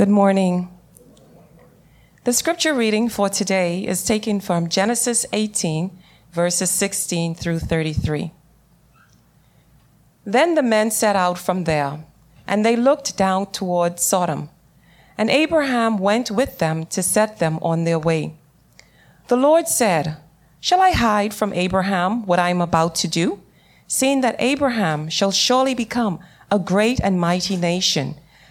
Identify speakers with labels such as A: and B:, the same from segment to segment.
A: Good morning. The scripture reading for today is taken from Genesis 18, verses 16 through 33. Then the men set out from there, and they looked down toward Sodom. And Abraham went with them to set them on their way. The Lord said, Shall I hide from Abraham what I am about to do? Seeing that Abraham shall surely become a great and mighty nation,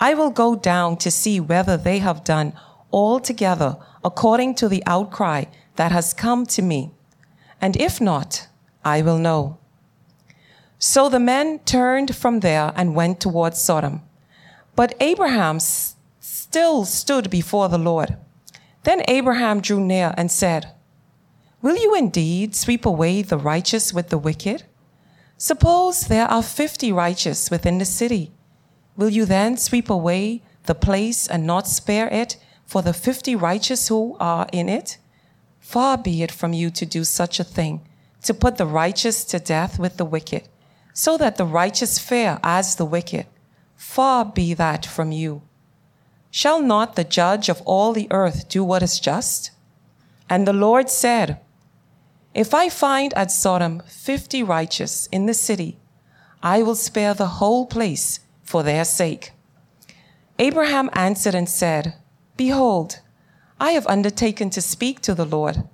A: I will go down to see whether they have done altogether according to the outcry that has come to me. And if not, I will know. So the men turned from there and went towards Sodom. But Abraham s- still stood before the Lord. Then Abraham drew near and said, Will you indeed sweep away the righteous with the wicked? Suppose there are fifty righteous within the city. Will you then sweep away the place and not spare it for the fifty righteous who are in it? Far be it from you to do such a thing, to put the righteous to death with the wicked, so that the righteous fare as the wicked. Far be that from you. Shall not the judge of all the earth do what is just? And the Lord said, If I find at Sodom fifty righteous in the city, I will spare the whole place for their sake. Abraham answered and said, Behold, I have undertaken to speak to the Lord.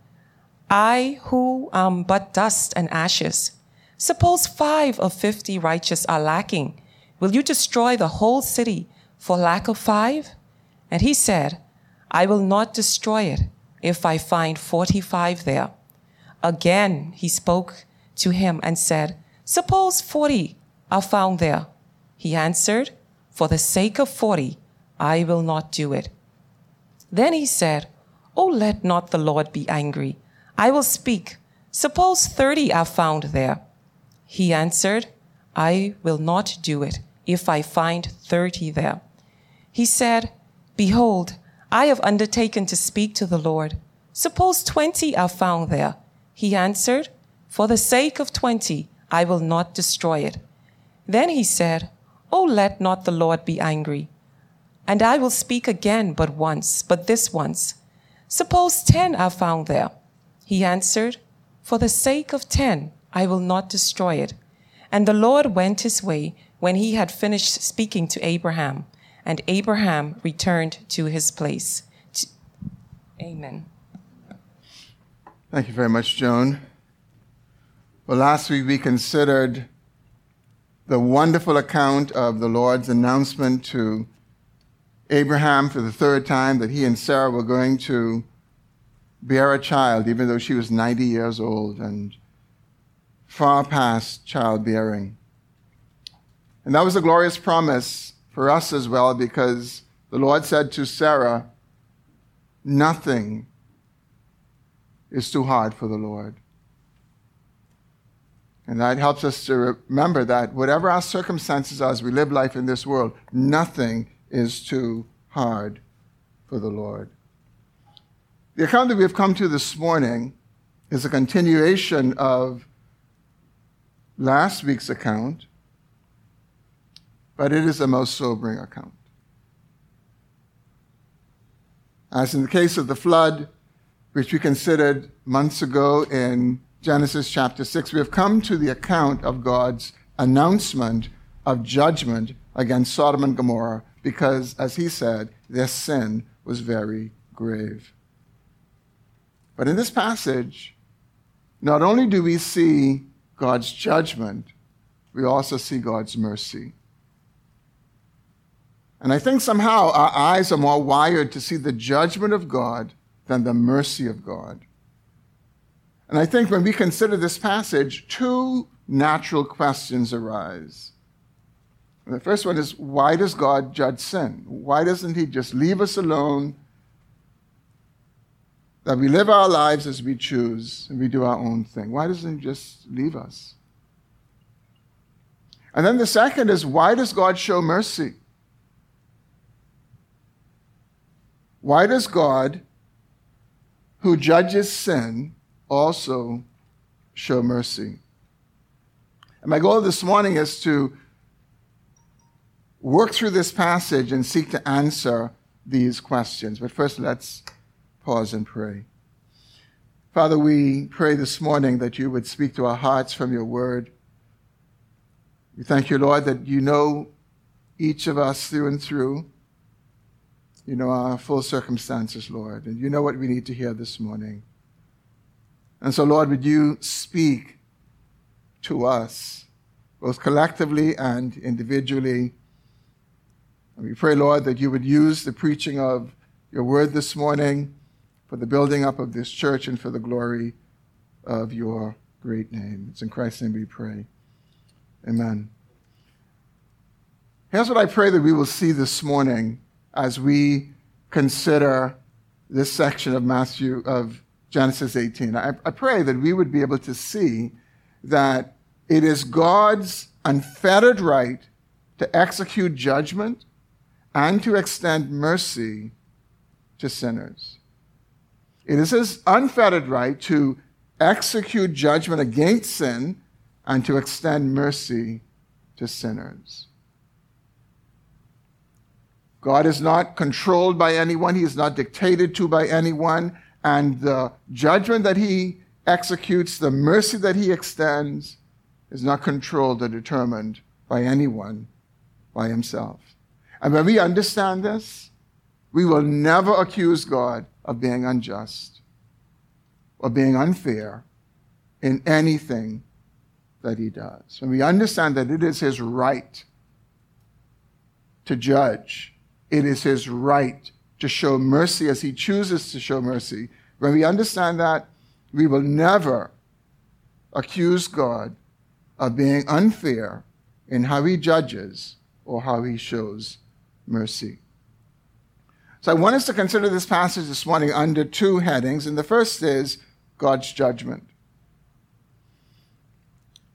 A: I, who am but dust and ashes, suppose five of fifty righteous are lacking. Will you destroy the whole city for lack of five? And he said, I will not destroy it if I find forty five there. Again he spoke to him and said, Suppose forty are found there. He answered, For the sake of forty, I will not do it. Then he said, Oh, let not the Lord be angry. I will speak. Suppose thirty are found there. He answered, I will not do it if I find thirty there. He said, Behold, I have undertaken to speak to the Lord. Suppose twenty are found there. He answered, For the sake of twenty, I will not destroy it. Then he said, Oh, let not the Lord be angry. And I will speak again but once, but this once. Suppose ten are found there. He answered, For the sake of ten, I will not destroy it. And the Lord went his way when he had finished speaking to Abraham, and Abraham returned to his place. Amen.
B: Thank you very much, Joan. Well, last week we considered the wonderful account of the Lord's announcement to Abraham for the third time that he and Sarah were going to bear a child, even though she was 90 years old and far past childbearing. And that was a glorious promise for us as well because the Lord said to Sarah, Nothing is too hard for the Lord. And that helps us to remember that whatever our circumstances are as we live life in this world, nothing is too hard for the Lord. The account that we've come to this morning is a continuation of last week's account, but it is a most sobering account. As in the case of the flood, which we considered months ago in Genesis chapter 6, we have come to the account of God's announcement of judgment against Sodom and Gomorrah because, as he said, their sin was very grave. But in this passage, not only do we see God's judgment, we also see God's mercy. And I think somehow our eyes are more wired to see the judgment of God than the mercy of God. And I think when we consider this passage, two natural questions arise. And the first one is why does God judge sin? Why doesn't He just leave us alone that we live our lives as we choose and we do our own thing. Why doesn't He just leave us? And then the second is why does God show mercy? Why does God, who judges sin, also show mercy? And my goal this morning is to work through this passage and seek to answer these questions. But first, let's pause and pray. Father, we pray this morning that you would speak to our hearts from your word. We thank you, Lord, that you know each of us through and through. You know our full circumstances, Lord, and you know what we need to hear this morning. And so, Lord, would you speak to us, both collectively and individually? And we pray, Lord, that you would use the preaching of your word this morning for the building up of this church and for the glory of your great name. It's in Christ's name we pray. Amen. Here's what I pray that we will see this morning as we consider this section of Matthew, of Genesis 18. I, I pray that we would be able to see that it is God's unfettered right to execute judgment and to extend mercy to sinners. It is his unfettered right to execute judgment against sin and to extend mercy to sinners. God is not controlled by anyone, He is not dictated to by anyone, and the judgment that He executes, the mercy that He extends, is not controlled or determined by anyone by Himself. And when we understand this, we will never accuse God of being unjust or being unfair in anything that He does. When we understand that it is His right to judge it is his right to show mercy as he chooses to show mercy. When we understand that, we will never accuse God of being unfair in how he judges or how he shows mercy. So I want us to consider this passage this morning under two headings, and the first is God's judgment.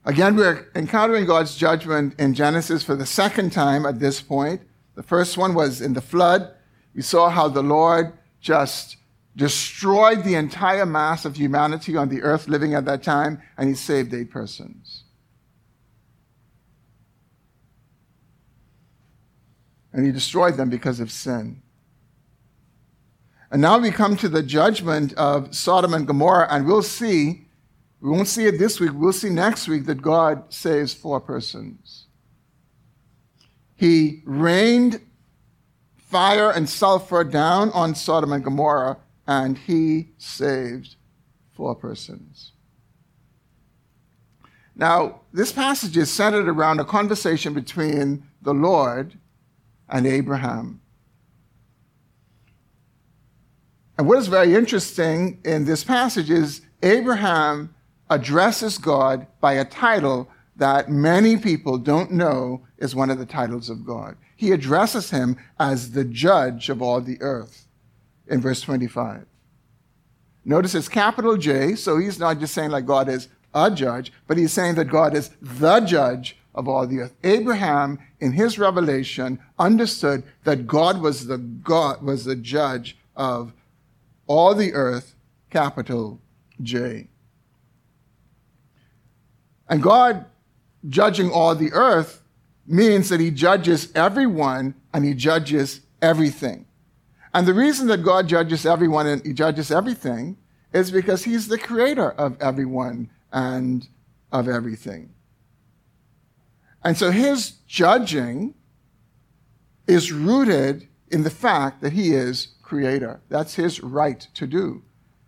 B: Again, we're encountering God's judgment in Genesis for the second time at this point. The first one was in the flood. We saw how the Lord just destroyed the entire mass of humanity on the earth living at that time, and he saved eight persons. And he destroyed them because of sin. And now we come to the judgment of Sodom and Gomorrah, and we'll see, we won't see it this week, we'll see next week that God saves four persons. He rained fire and sulfur down on Sodom and Gomorrah, and he saved four persons. Now, this passage is centered around a conversation between the Lord and Abraham. And what is very interesting in this passage is Abraham addresses God by a title that many people don't know is one of the titles of God. He addresses him as the judge of all the earth in verse 25. Notice it's capital J, so he's not just saying like God is a judge, but he's saying that God is the judge of all the earth. Abraham, in his revelation, understood that God was the God was the judge of all the earth, capital J. And God judging all the earth means that he judges everyone and he judges everything. And the reason that God judges everyone and he judges everything is because he's the creator of everyone and of everything. And so his judging is rooted in the fact that he is creator. That's his right to do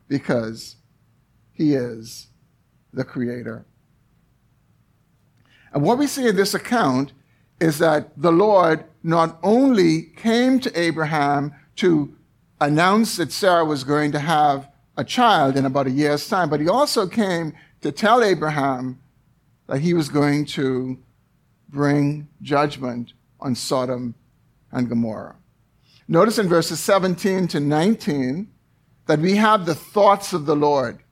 B: because he is the creator. And what we see in this account is that the Lord not only came to Abraham to announce that Sarah was going to have a child in about a year's time, but he also came to tell Abraham that he was going to bring judgment on Sodom and Gomorrah. Notice in verses 17 to 19 that we have the thoughts of the Lord.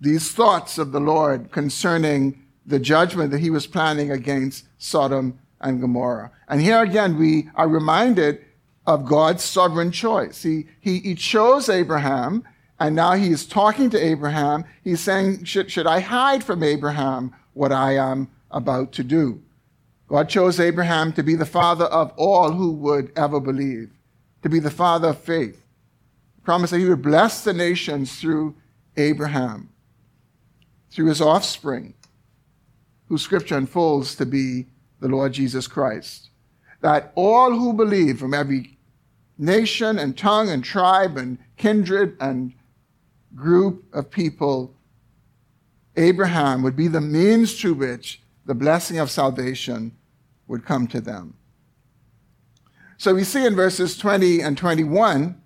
B: These thoughts of the Lord concerning the judgment that he was planning against Sodom and Gomorrah. And here again, we are reminded of God's sovereign choice. He, he, he chose Abraham, and now he's talking to Abraham. He's saying, should, should I hide from Abraham what I am about to do? God chose Abraham to be the father of all who would ever believe, to be the father of faith. He promised that he would bless the nations through Abraham, through his offspring, who scripture unfolds to be the Lord Jesus Christ. That all who believe from every nation and tongue and tribe and kindred and group of people, Abraham would be the means through which the blessing of salvation would come to them. So we see in verses 20 and 21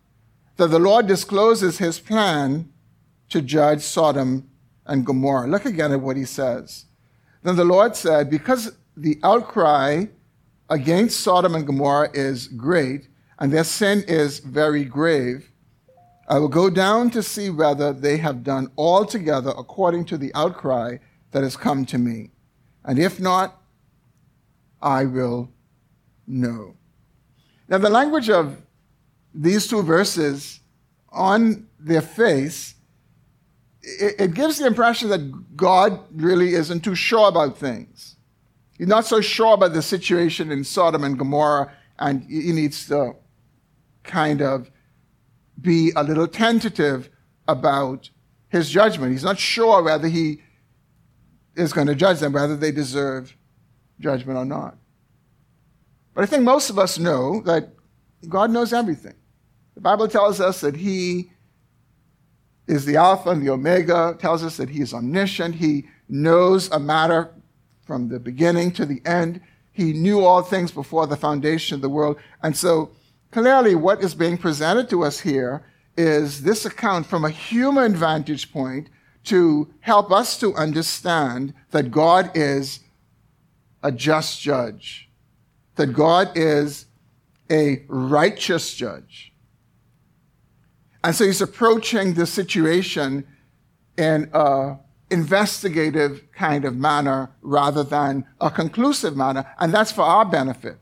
B: that the Lord discloses his plan to judge Sodom and Gomorrah. Look again at what he says. Then the Lord said, Because the outcry against Sodom and Gomorrah is great, and their sin is very grave, I will go down to see whether they have done altogether according to the outcry that has come to me. And if not, I will know. Now, the language of these two verses on their face, it, it gives the impression that God really isn't too sure about things. He's not so sure about the situation in Sodom and Gomorrah, and he needs to kind of be a little tentative about his judgment. He's not sure whether he is going to judge them, whether they deserve judgment or not. But I think most of us know that God knows everything. The Bible tells us that He is the Alpha and the Omega, tells us that He is omniscient. He knows a matter from the beginning to the end. He knew all things before the foundation of the world. And so Clearly, what is being presented to us here is this account from a human vantage point to help us to understand that God is a just judge, that God is a righteous judge. And so he's approaching the situation in an investigative kind of manner rather than a conclusive manner, and that's for our benefit.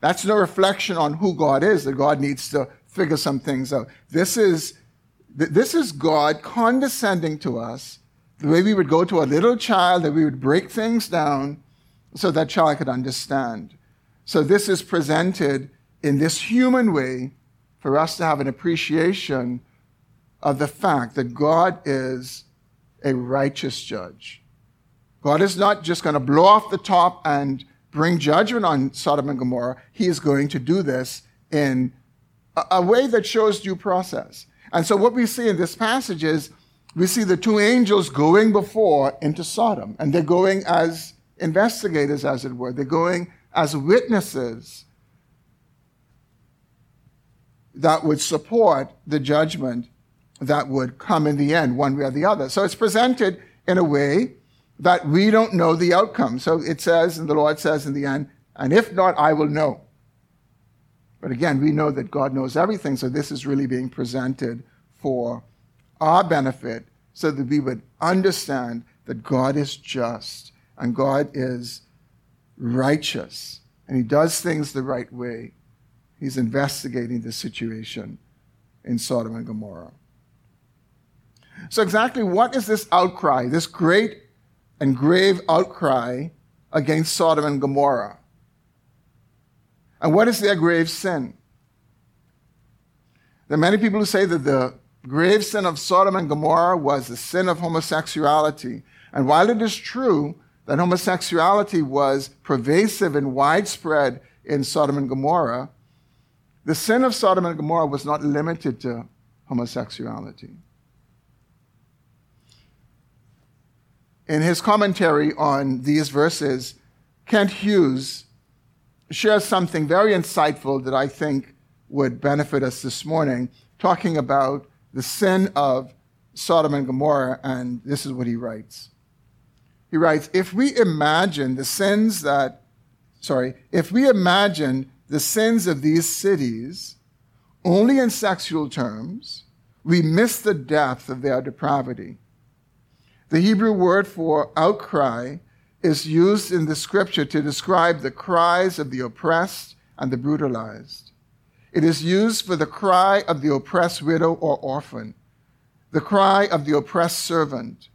B: That's no reflection on who God is, that God needs to figure some things out. This is, this is God condescending to us the way we would go to a little child, that we would break things down so that child could understand. So this is presented in this human way for us to have an appreciation of the fact that God is a righteous judge. God is not just going to blow off the top and bring judgment on Sodom and Gomorrah, he is going to do this in a, a way that shows due process. And so, what we see in this passage is we see the two angels going before into Sodom, and they're going as investigators, as it were. They're going as witnesses that would support the judgment that would come in the end, one way or the other. So it's presented in a way that we don't know the outcome. So it says, and the Lord says in the end, and if not, I will know. But again, we know that God knows everything, so this is really being presented for our benefit so that we would understand that God is just and God is righteous and He does things the right way. He's investigating the situation in Sodom and Gomorrah. So, exactly what is this outcry, this great and grave outcry against Sodom and Gomorrah. And what is their grave sin? There are many people who say that the grave sin of Sodom and Gomorrah was the sin of homosexuality. And while it is true that homosexuality was pervasive and widespread in Sodom and Gomorrah, the sin of Sodom and Gomorrah was not limited to homosexuality. in his commentary on these verses, Kent Hughes shares something very insightful that I think would benefit us this morning, talking about the sin of Sodom and Gomorrah, and this is what he writes. He writes, if we imagine the sins that, sorry, if we imagine the sins of these cities only in sexual terms, we miss the depth of their depravity. The Hebrew word for outcry is used in the scripture to describe the cries of the oppressed and the brutalized. It is used for the cry of the oppressed widow or orphan, the cry of the oppressed servant,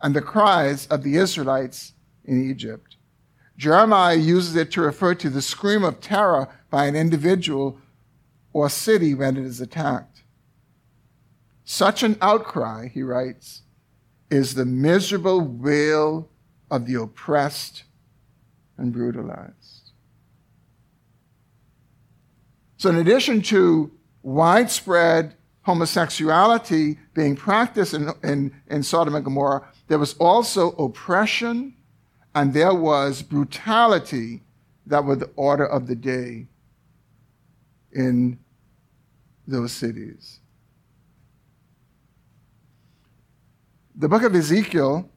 B: and the cries of the Israelites in Egypt. Jeremiah uses it to refer to the scream of terror by an individual or city when it is attacked. Such an outcry, he writes, is the miserable wail of the oppressed and brutalized. So, in addition to widespread homosexuality being practiced in, in, in Sodom and Gomorrah, there was also oppression and there was brutality that was the order of the day in those cities. The book of Ezekiel,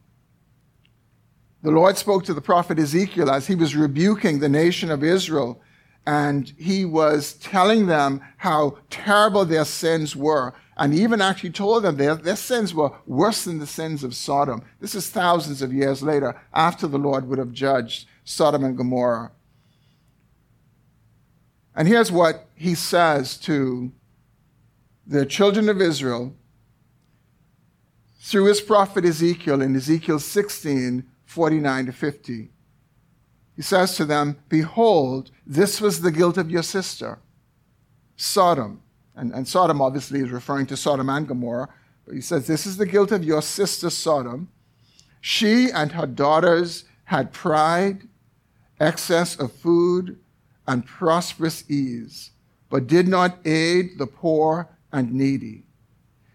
B: the Lord spoke to the prophet Ezekiel as he was rebuking the nation of Israel, and he was telling them how terrible their sins were and even actually told them their, their sins were worse than the sins of Sodom. This is thousands of years later, after the Lord would have judged Sodom and Gomorrah. And here's what he says to the children of Israel through his prophet Ezekiel in Ezekiel 16 49 to 50. He says to them, Behold, this was the guilt of your sister, Sodom and, and Sodom obviously is referring to Sodom and Gomorrah. But he says, This is the guilt of your sister Sodom. She and her daughters had pride, excess of food, and prosperous ease, but did not aid the poor and needy.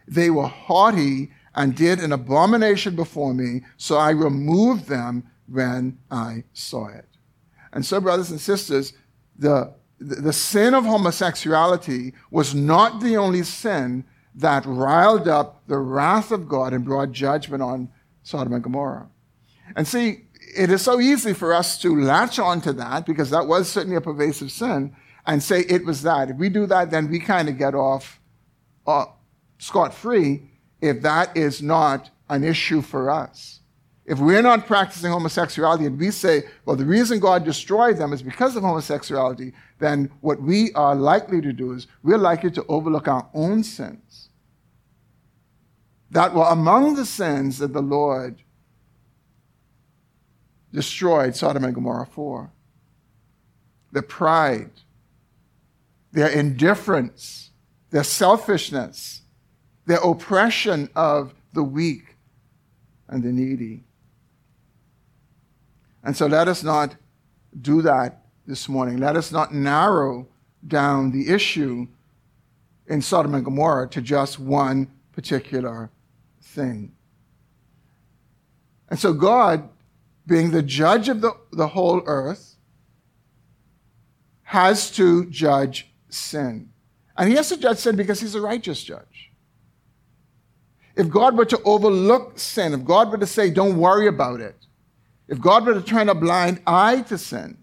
B: They were haughty and did an abomination before me, so I removed them when I saw it. And so, brothers and sisters, the the sin of homosexuality was not the only sin that riled up the wrath of God and brought judgment on Sodom and Gomorrah. And see, it is so easy for us to latch on to that because that was certainly a pervasive sin and say it was that. If we do that, then we kind of get off uh, scot free if that is not an issue for us. If we're not practicing homosexuality and we say, well, the reason God destroyed them is because of homosexuality, then what we are likely to do is we're likely to overlook our own sins that were among the sins that the Lord destroyed Sodom and Gomorrah for. Their pride, their indifference, their selfishness, their oppression of the weak and the needy. And so let us not do that this morning. Let us not narrow down the issue in Sodom and Gomorrah to just one particular thing. And so, God, being the judge of the, the whole earth, has to judge sin. And he has to judge sin because he's a righteous judge. If God were to overlook sin, if God were to say, don't worry about it, if God were to turn a blind eye to sin,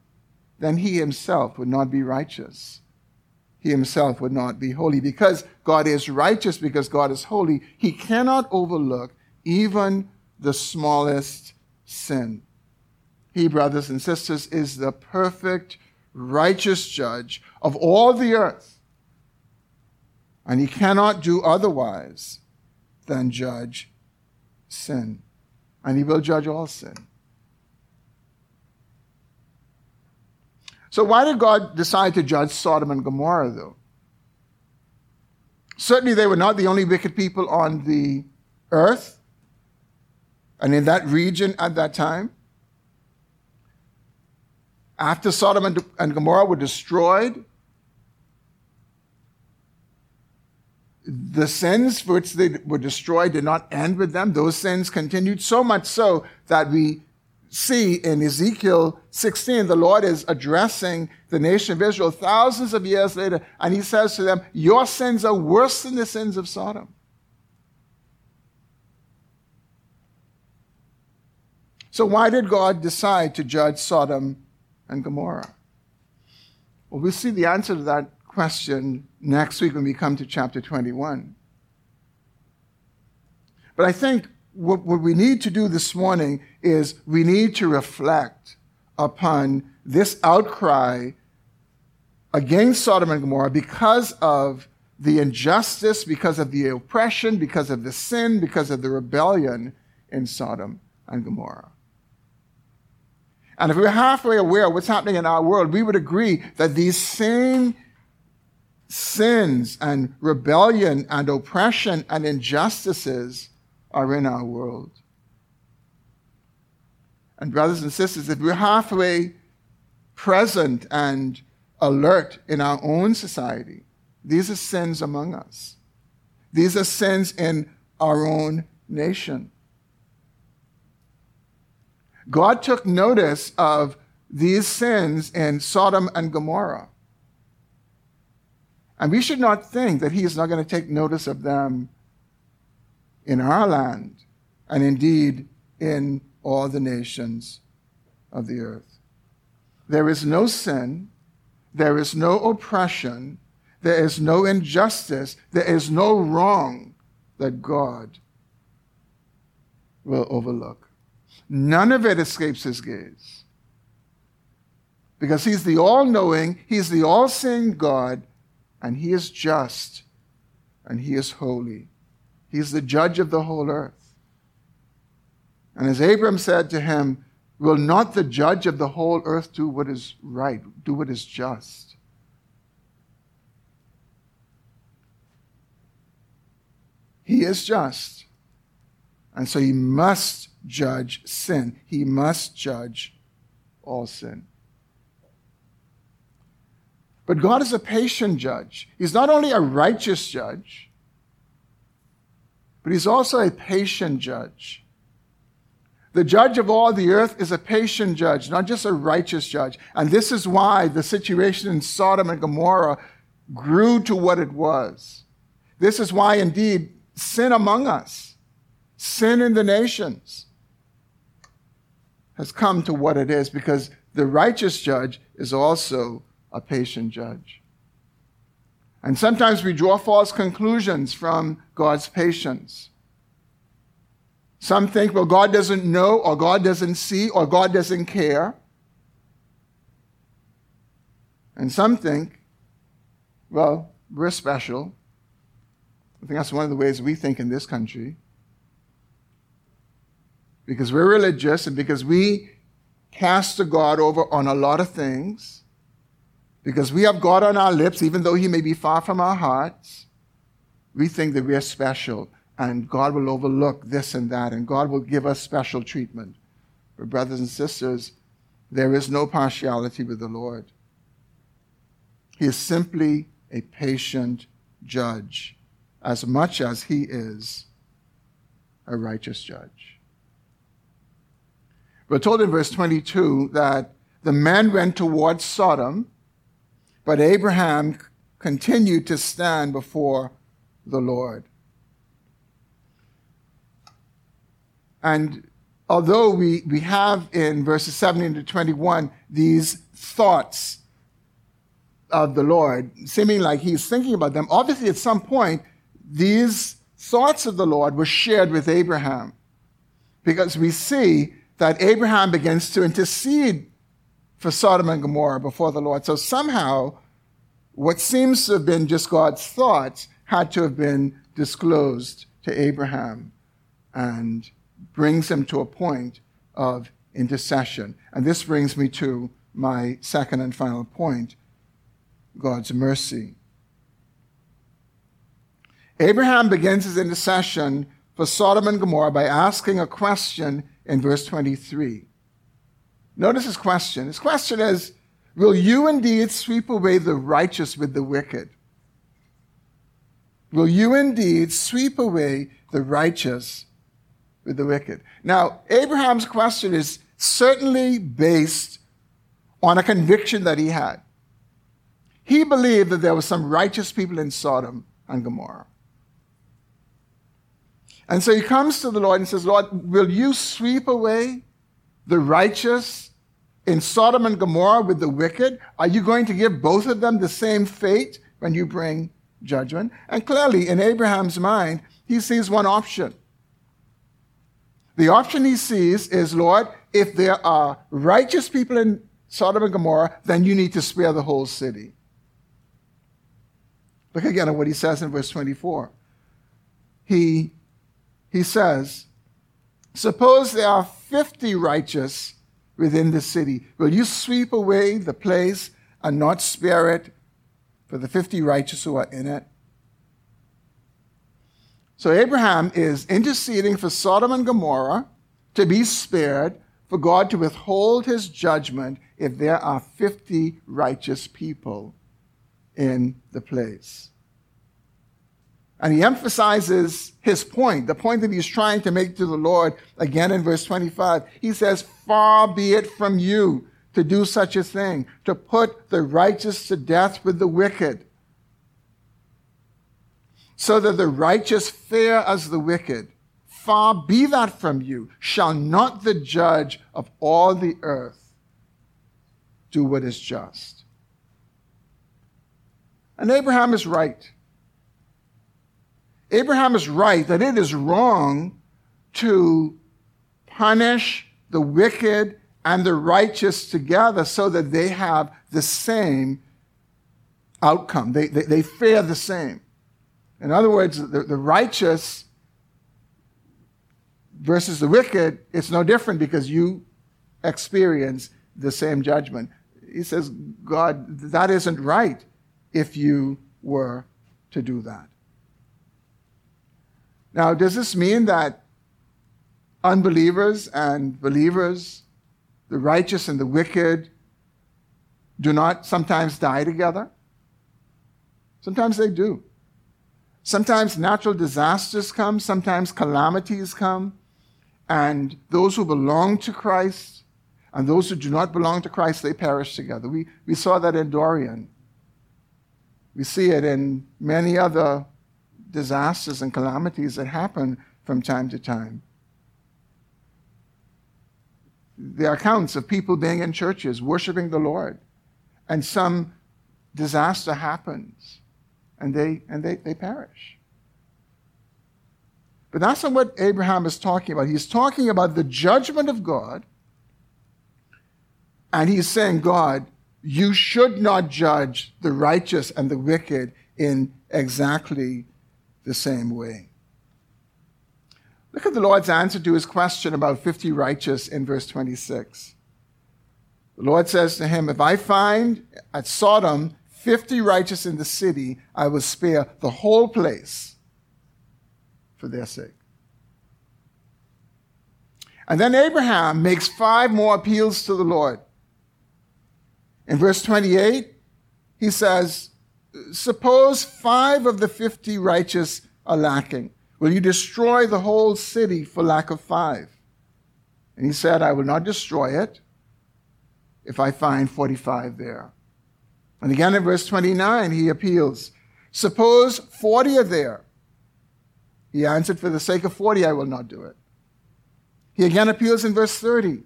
B: then he himself would not be righteous. He himself would not be holy. Because God is righteous, because God is holy, he cannot overlook even the smallest sin. He, brothers and sisters, is the perfect, righteous judge of all the earth. And he cannot do otherwise than judge sin. And he will judge all sin. So, why did God decide to judge Sodom and Gomorrah, though? Certainly, they were not the only wicked people on the earth and in that region at that time. After Sodom and Gomorrah were destroyed, the sins for which they were destroyed did not end with them. Those sins continued so much so that we see in Ezekiel 16, the Lord is addressing the nation of Israel thousands of years later, and he says to them, Your sins are worse than the sins of Sodom. So, why did God decide to judge Sodom and Gomorrah? Well, we'll see the answer to that question next week when we come to chapter 21. But I think what, what we need to do this morning is we need to reflect upon this outcry against Sodom and Gomorrah because of the injustice, because of the oppression, because of the sin, because of the rebellion in Sodom and Gomorrah. And if we're halfway aware of what's happening in our world, we would agree that these same sins and rebellion and oppression and injustices are in our world. And, brothers and sisters, if we're halfway present and alert in our own society, these are sins among us. These are sins in our own nation. God took notice of these sins in Sodom and Gomorrah. And we should not think that He is not going to take notice of them in our land and indeed in all the nations of the earth. There is no sin, there is no oppression, there is no injustice, there is no wrong that God will overlook. None of it escapes his gaze. Because he's the all knowing, he's the all seeing God, and he is just, and he is holy. He's the judge of the whole earth. And as Abram said to him, Will not the judge of the whole earth do what is right, do what is just? He is just. And so he must judge sin. He must judge all sin. But God is a patient judge. He's not only a righteous judge, but he's also a patient judge. The judge of all the earth is a patient judge, not just a righteous judge. And this is why the situation in Sodom and Gomorrah grew to what it was. This is why, indeed, sin among us, sin in the nations, has come to what it is because the righteous judge is also a patient judge. And sometimes we draw false conclusions from God's patience. Some think, well, God doesn't know, or God doesn't see, or God doesn't care. And some think, well, we're special. I think that's one of the ways we think in this country because we're religious and because we cast the God over on a lot of things, because we have God on our lips, even though He may be far from our hearts, we think that we are special and God will overlook this and that and God will give us special treatment. But, brothers and sisters, there is no partiality with the Lord. He is simply a patient judge as much as He is a righteous judge. We're told in verse 22 that the men went towards Sodom, but Abraham continued to stand before the Lord. And although we, we have in verses 17 to 21 these thoughts of the Lord, seeming like he's thinking about them, obviously at some point, these thoughts of the Lord were shared with Abraham. Because we see that Abraham begins to intercede for Sodom and Gomorrah before the Lord. So somehow, what seems to have been just God's thoughts had to have been disclosed to Abraham and brings him to a point of intercession. And this brings me to my second and final point God's mercy. Abraham begins his intercession for Sodom and Gomorrah by asking a question in verse 23. Notice his question. His question is Will you indeed sweep away the righteous with the wicked? Will you indeed sweep away the righteous with the wicked? Now, Abraham's question is certainly based on a conviction that he had. He believed that there were some righteous people in Sodom and Gomorrah. And so he comes to the Lord and says, Lord, will you sweep away the righteous in Sodom and Gomorrah with the wicked? Are you going to give both of them the same fate when you bring judgment? And clearly, in Abraham's mind, he sees one option. The option he sees is, Lord, if there are righteous people in Sodom and Gomorrah, then you need to spare the whole city. Look again at what he says in verse 24. He, he says, Suppose there are 50 righteous within the city. Will you sweep away the place and not spare it for the 50 righteous who are in it? So Abraham is interceding for Sodom and Gomorrah to be spared, for God to withhold his judgment if there are 50 righteous people in the place. And he emphasizes his point, the point that he's trying to make to the Lord again in verse 25. He says, Far be it from you to do such a thing, to put the righteous to death with the wicked, so that the righteous fare as the wicked. Far be that from you. Shall not the judge of all the earth do what is just? And Abraham is right. Abraham is right that it is wrong to punish the wicked and the righteous together so that they have the same outcome. They, they, they fare the same. In other words, the, the righteous versus the wicked, it's no different because you experience the same judgment. He says, God, that isn't right if you were to do that. Now, does this mean that unbelievers and believers, the righteous and the wicked, do not sometimes die together? Sometimes they do. Sometimes natural disasters come, sometimes calamities come, and those who belong to Christ and those who do not belong to Christ, they perish together. We, we saw that in Dorian. We see it in many other disasters and calamities that happen from time to time. There are accounts of people being in churches worshiping the Lord, and some disaster happens, and they and they, they perish. But that's not what Abraham is talking about. He's talking about the judgment of God, and he's saying, God, you should not judge the righteous and the wicked in exactly the same way. Look at the Lord's answer to his question about 50 righteous in verse 26. The Lord says to him, If I find at Sodom 50 righteous in the city, I will spare the whole place for their sake. And then Abraham makes five more appeals to the Lord. In verse 28, he says, Suppose five of the 50 righteous are lacking. Will you destroy the whole city for lack of five? And he said, I will not destroy it if I find 45 there. And again in verse 29, he appeals, Suppose 40 are there. He answered, For the sake of 40, I will not do it. He again appeals in verse 30.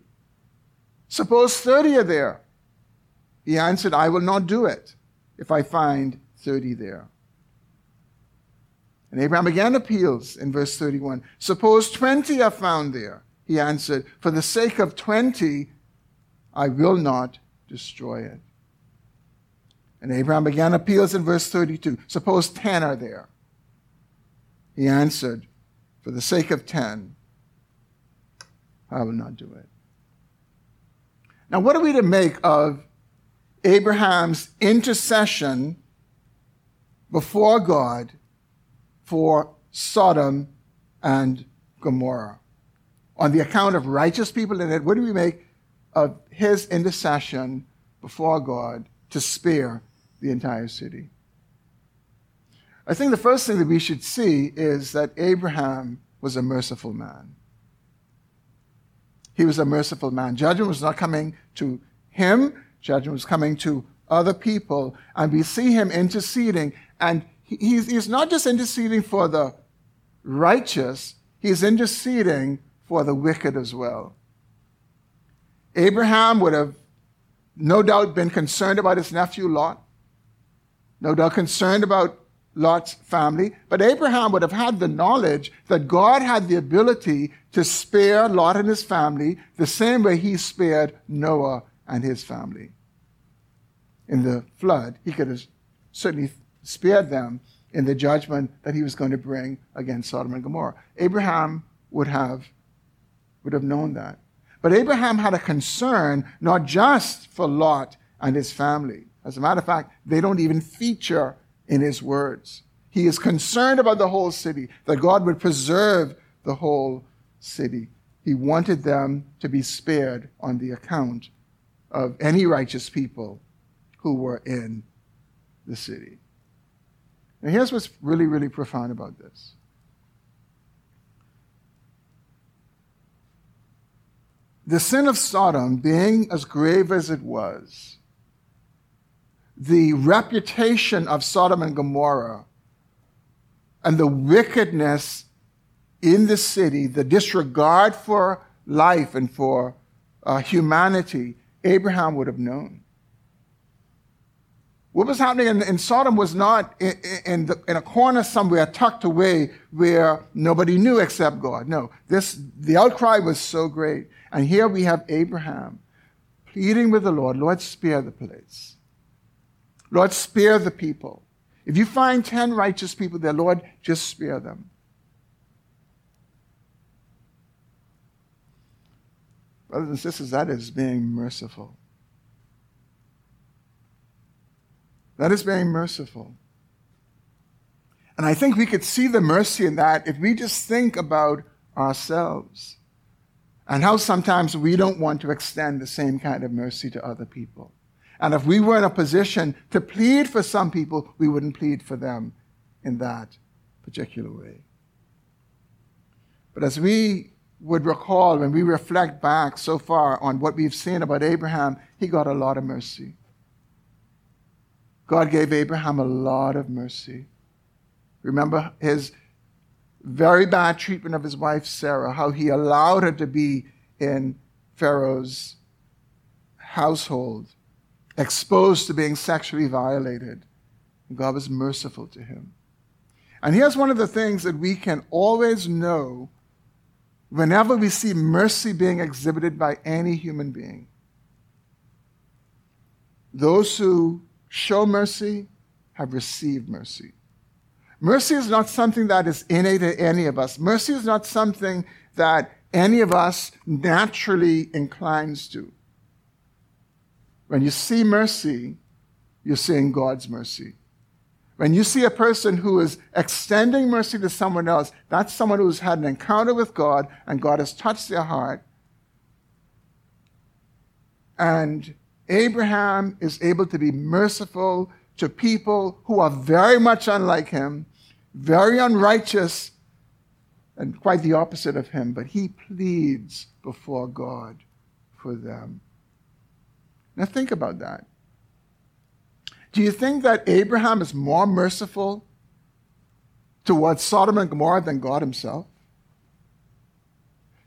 B: Suppose 30 are there. He answered, I will not do it if I find 30 there. And Abraham again appeals in verse 31. Suppose 20 are found there. He answered, For the sake of 20, I will not destroy it. And Abraham again appeals in verse 32. Suppose 10 are there. He answered, For the sake of 10, I will not do it. Now, what are we to make of Abraham's intercession before God for Sodom and Gomorrah. On the account of righteous people in it, what do we make of his intercession before God to spare the entire city? I think the first thing that we should see is that Abraham was a merciful man. He was a merciful man. Judgment was not coming to him, judgment was coming to other people. And we see him interceding. And he's, he's not just interceding for the righteous, he's interceding for the wicked as well. Abraham would have no doubt been concerned about his nephew Lot, no doubt concerned about Lot's family, but Abraham would have had the knowledge that God had the ability to spare Lot and his family the same way he spared Noah and his family. In the flood, he could have certainly spared them in the judgment that he was going to bring against Sodom and Gomorrah. Abraham would have, would have known that. But Abraham had a concern not just for Lot and his family. As a matter of fact, they don't even feature in his words. He is concerned about the whole city, that God would preserve the whole city. He wanted them to be spared on the account of any righteous people who were in the city. And here's what's really, really profound about this. The sin of Sodom, being as grave as it was, the reputation of Sodom and Gomorrah and the wickedness in the city, the disregard for life and for uh, humanity, Abraham would have known. What was happening in, in Sodom was not in, in, the, in, a corner somewhere tucked away where nobody knew except God. No, this, the outcry was so great. And here we have Abraham pleading with the Lord, Lord, spare the place. Lord, spare the people. If you find 10 righteous people there, Lord, just spare them. Brothers and sisters, that is being merciful. That is being merciful. And I think we could see the mercy in that if we just think about ourselves and how sometimes we don't want to extend the same kind of mercy to other people. And if we were in a position to plead for some people, we wouldn't plead for them in that particular way. But as we would recall when we reflect back so far on what we've seen about Abraham, he got a lot of mercy. God gave Abraham a lot of mercy. Remember his very bad treatment of his wife Sarah, how he allowed her to be in Pharaoh's household exposed to being sexually violated. God was merciful to him. And here's one of the things that we can always know whenever we see mercy being exhibited by any human being. Those who show mercy have received mercy. Mercy is not something that is innate to any of us. Mercy is not something that any of us naturally inclines to. When you see mercy, you're seeing God's mercy. When you see a person who is extending mercy to someone else, that's someone who's had an encounter with God and God has touched their heart. And Abraham is able to be merciful to people who are very much unlike him, very unrighteous, and quite the opposite of him, but he pleads before God for them. Now think about that. Do you think that Abraham is more merciful towards Sodom and Gomorrah than God himself?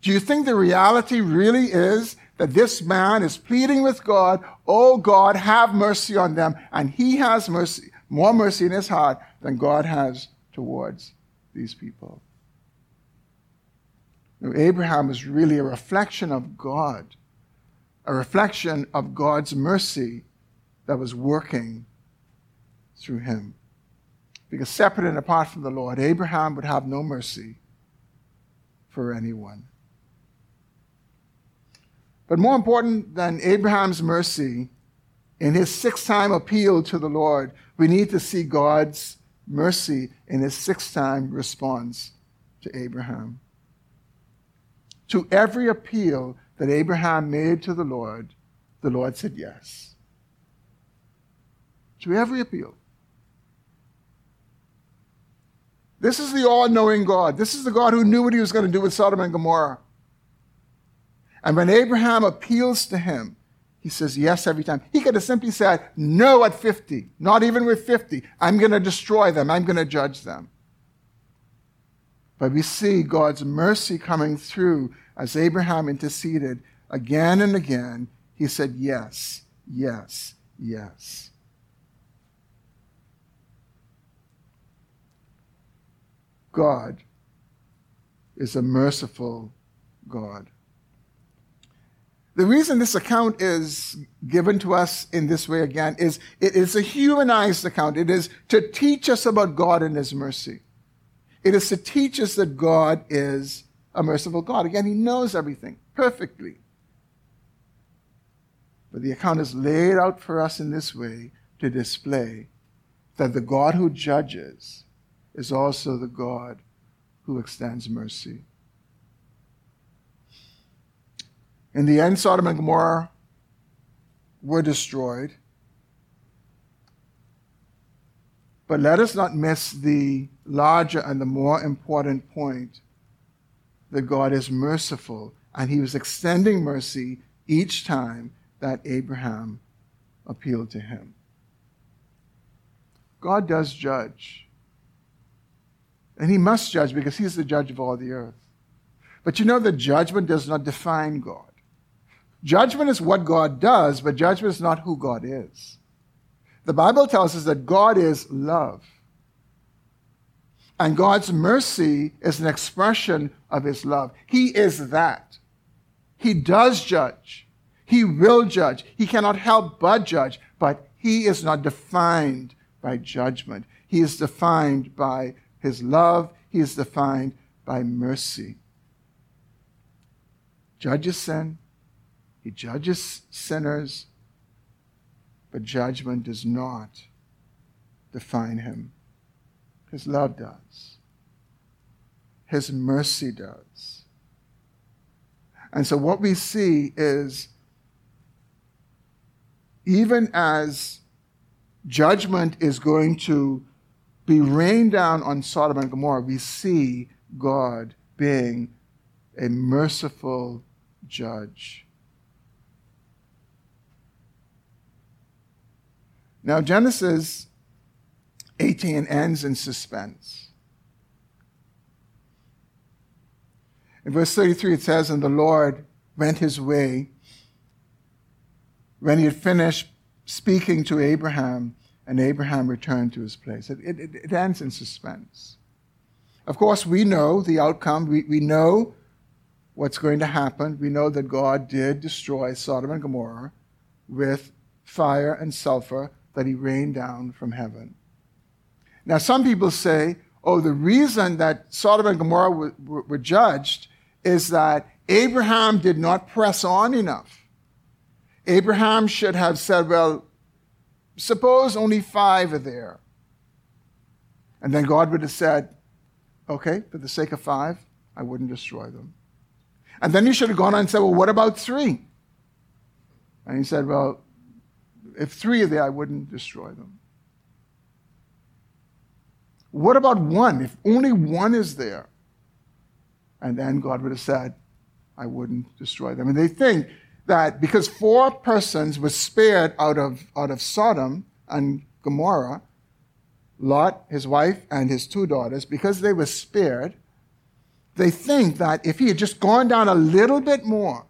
B: Do you think the reality really is that this man is pleading with God, Oh God, have mercy on them, and he has mercy, more mercy in his heart than God has towards these people? Now, Abraham is really a reflection of God a reflection of God's mercy that was working through him. Because separate and apart from the Lord, Abraham would have no mercy for anyone. But more important than Abraham's mercy, in his sixth time appeal to the Lord, we need to see God's mercy in his sixth time response to Abraham. To every appeal that Abraham made to the Lord, the Lord said yes. To every appeal. This is the all knowing God. This is the God who knew what he was going to do with Sodom and Gomorrah. And when Abraham appeals to him, he says yes every time. He could have simply said no at 50, not even with 50. I'm going to destroy them, I'm going to judge them. But we see God's mercy coming through as Abraham interceded again and again. He said yes yes, yes. God is a merciful God. The reason this account is given to us in this way again is it is a humanized account. It is to teach us about God and His mercy. It is to teach us that God is a merciful God. Again, He knows everything perfectly. But the account is laid out for us in this way to display that the God who judges is also the God who extends mercy. In the end, Sodom and Gomorrah were destroyed. But let us not miss the larger and the more important point that God is merciful, and He was extending mercy each time that Abraham appealed to Him. God does judge. And He must judge because He's the judge of all the earth. But you know that judgment does not define God. Judgment is what God does, but judgment is not who God is. The Bible tells us that God is love. And God's mercy is an expression of his love. He is that. He does judge. He will judge. He cannot help but judge, but he is not defined by judgment. He is defined by his love. He is defined by mercy. Judges sin. He judges sinners, but judgment does not define him. His love does. His mercy does. And so what we see is even as judgment is going to be rained down on Sodom and Gomorrah, we see God being a merciful judge. Now, Genesis 18 ends in suspense. In verse 33, it says, And the Lord went his way. When he had finished speaking to Abraham, and Abraham returned to his place. It, it, it ends in suspense. Of course, we know the outcome. We, we know what's going to happen. We know that God did destroy Sodom and Gomorrah with fire and sulfur that he rained down from heaven. Now, some people say, oh, the reason that Sodom and Gomorrah were, were, were judged is that Abraham did not press on enough. Abraham should have said, well, suppose only five are there. And then God would have said, okay, for the sake of five, I wouldn't destroy them. And then he should have gone on and said, well, what about three? And he said, well, if three are there, I wouldn't destroy them. What about one? If only one is there. And then God would have said, I wouldn't destroy them. And they think that because four persons were spared out of, out of Sodom and Gomorrah, Lot, his wife, and his two daughters, because they were spared, they think that if he had just gone down a little bit more,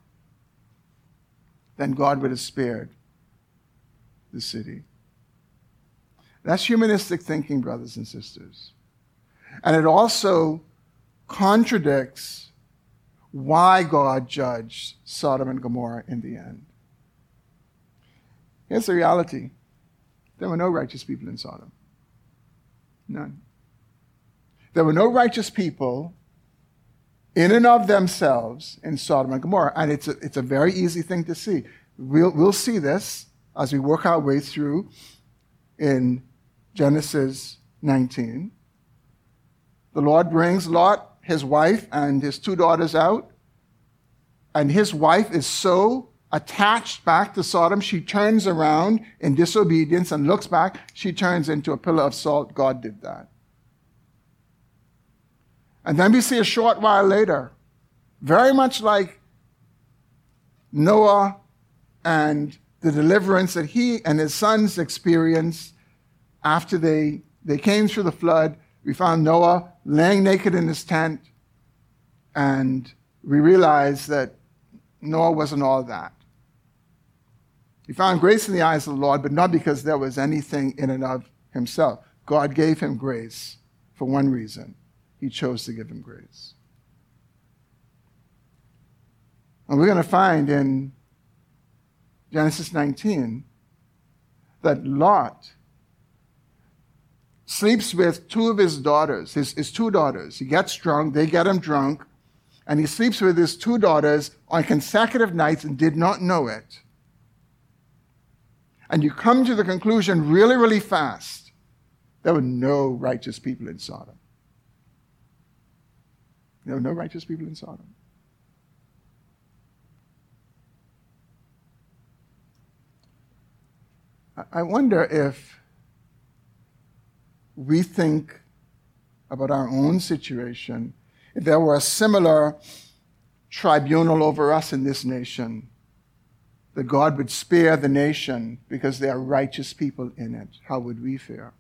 B: then God would have spared the city. That's humanistic thinking, brothers and sisters. And it also contradicts why God judged Sodom and Gomorrah in the end. Here's the reality there were no righteous people in Sodom. None. There were no righteous people in and of themselves in Sodom and Gomorrah. And it's a, it's a very easy thing to see. We'll, we'll see this as we work our way through in Genesis 19. The Lord brings Lot, his wife, and his two daughters out. And his wife is so attached back to Sodom, she turns around in disobedience and looks back. She turns into a pillar of salt. God did that. And then we see a short while later, very much like Noah and the deliverance that he and his sons experienced after they, they came through the flood, we found Noah laying naked in his tent, and we realize that Noah wasn't all that. He found grace in the eyes of the Lord, but not because there was anything in and of himself. God gave him grace for one reason. He chose to give him grace. And we're going to find in Genesis 19 that Lot sleeps with two of his daughters, his, his two daughters. He gets drunk, they get him drunk, and he sleeps with his two daughters on consecutive nights and did not know it. And you come to the conclusion really, really fast there were no righteous people in Sodom. There were no righteous people in Sodom. I wonder if we think about our own situation, if there were a similar tribunal over us in this nation, that God would spare the nation because there are righteous people in it, how would we fare?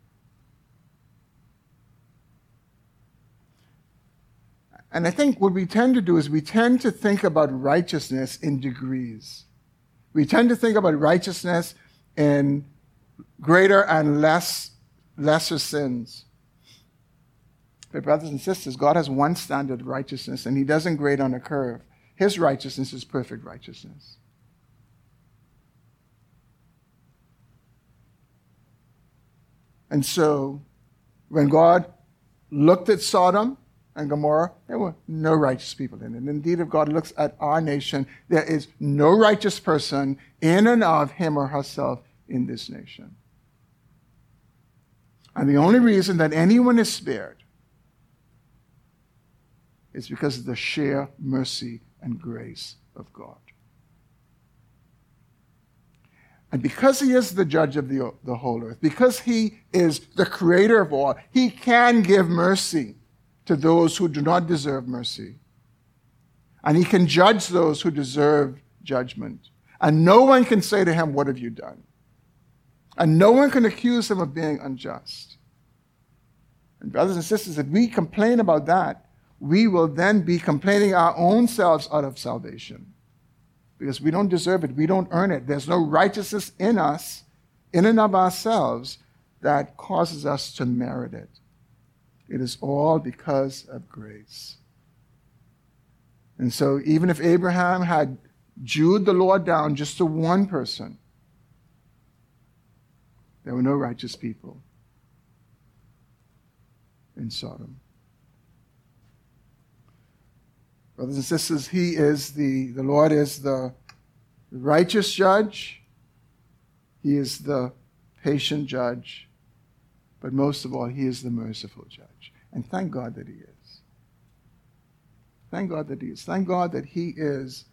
B: And I think what we tend to do is we tend to think about righteousness in degrees. We tend to think about righteousness in greater and less lesser sins. But brothers and sisters, God has one standard of righteousness, and He doesn't grade on a curve. His righteousness is perfect righteousness. And so, when God looked at Sodom and Gomorrah, there were no righteous people in it. And indeed, if God looks at our nation, there is no righteous person in and of him or herself in this nation. And the only reason that anyone is spared is because of the sheer mercy and grace of God. And because he is the judge of the, the whole earth, because he is the creator of all, he can give mercy to those who do not deserve mercy. And he can judge those who deserve judgment. And no one can say to him, What have you done? And no one can accuse him of being unjust. And brothers and sisters, if we complain about that, we will then be complaining our own selves out of salvation. Because we don't deserve it, we don't earn it. There's no righteousness in us, in and of ourselves, that causes us to merit it. It is all because of grace. And so, even if Abraham had Jewed the Lord down just to one person, there were no righteous people in Sodom. Brothers and sisters, He is the, the Lord is the righteous judge. He is the patient judge. But most of all, He is the merciful judge. And thank God that He is. Thank God that He is. Thank God that He is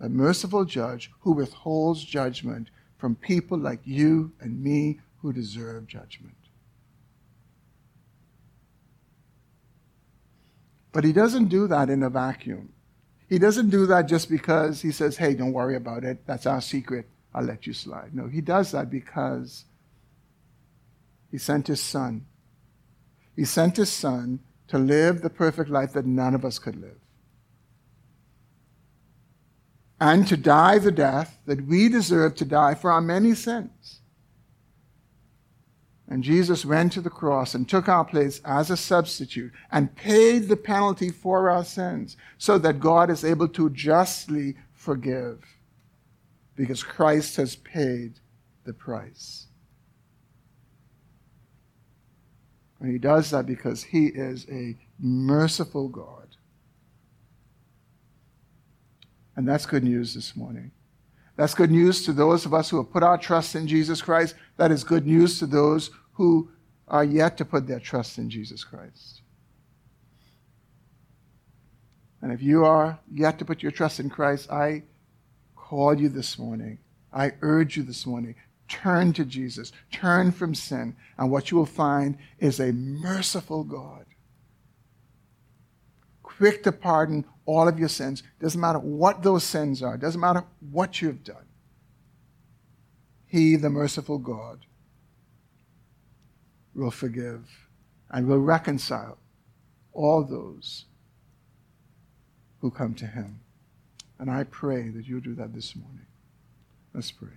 B: a merciful judge who withholds judgment from people like you and me who deserve judgment. But he doesn't do that in a vacuum. He doesn't do that just because he says, hey, don't worry about it. That's our secret. I'll let you slide. No, he does that because he sent his son. He sent his son to live the perfect life that none of us could live and to die the death that we deserve to die for our many sins. And Jesus went to the cross and took our place as a substitute and paid the penalty for our sins so that God is able to justly forgive because Christ has paid the price. And he does that because he is a merciful God. And that's good news this morning. That's good news to those of us who have put our trust in Jesus Christ. That is good news to those who are yet to put their trust in Jesus Christ. And if you are yet to put your trust in Christ, I call you this morning. I urge you this morning. Turn to Jesus. Turn from sin. And what you will find is a merciful God quick to pardon all of your sins. Doesn't matter what those sins are, doesn't matter what you've done. He, the merciful God, will forgive and will reconcile all those who come to him. And I pray that you do that this morning. Let's pray.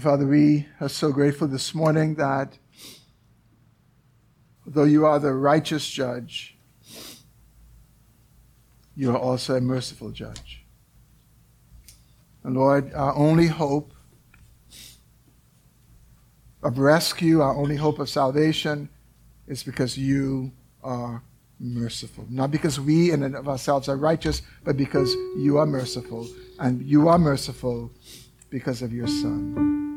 B: Father, we are so grateful this morning that though you are the righteous judge, you are also a merciful judge. And Lord, our only hope of rescue, our only hope of salvation is because you are merciful. Not because we in and of ourselves are righteous, but because you are merciful. And you are merciful because of your Son.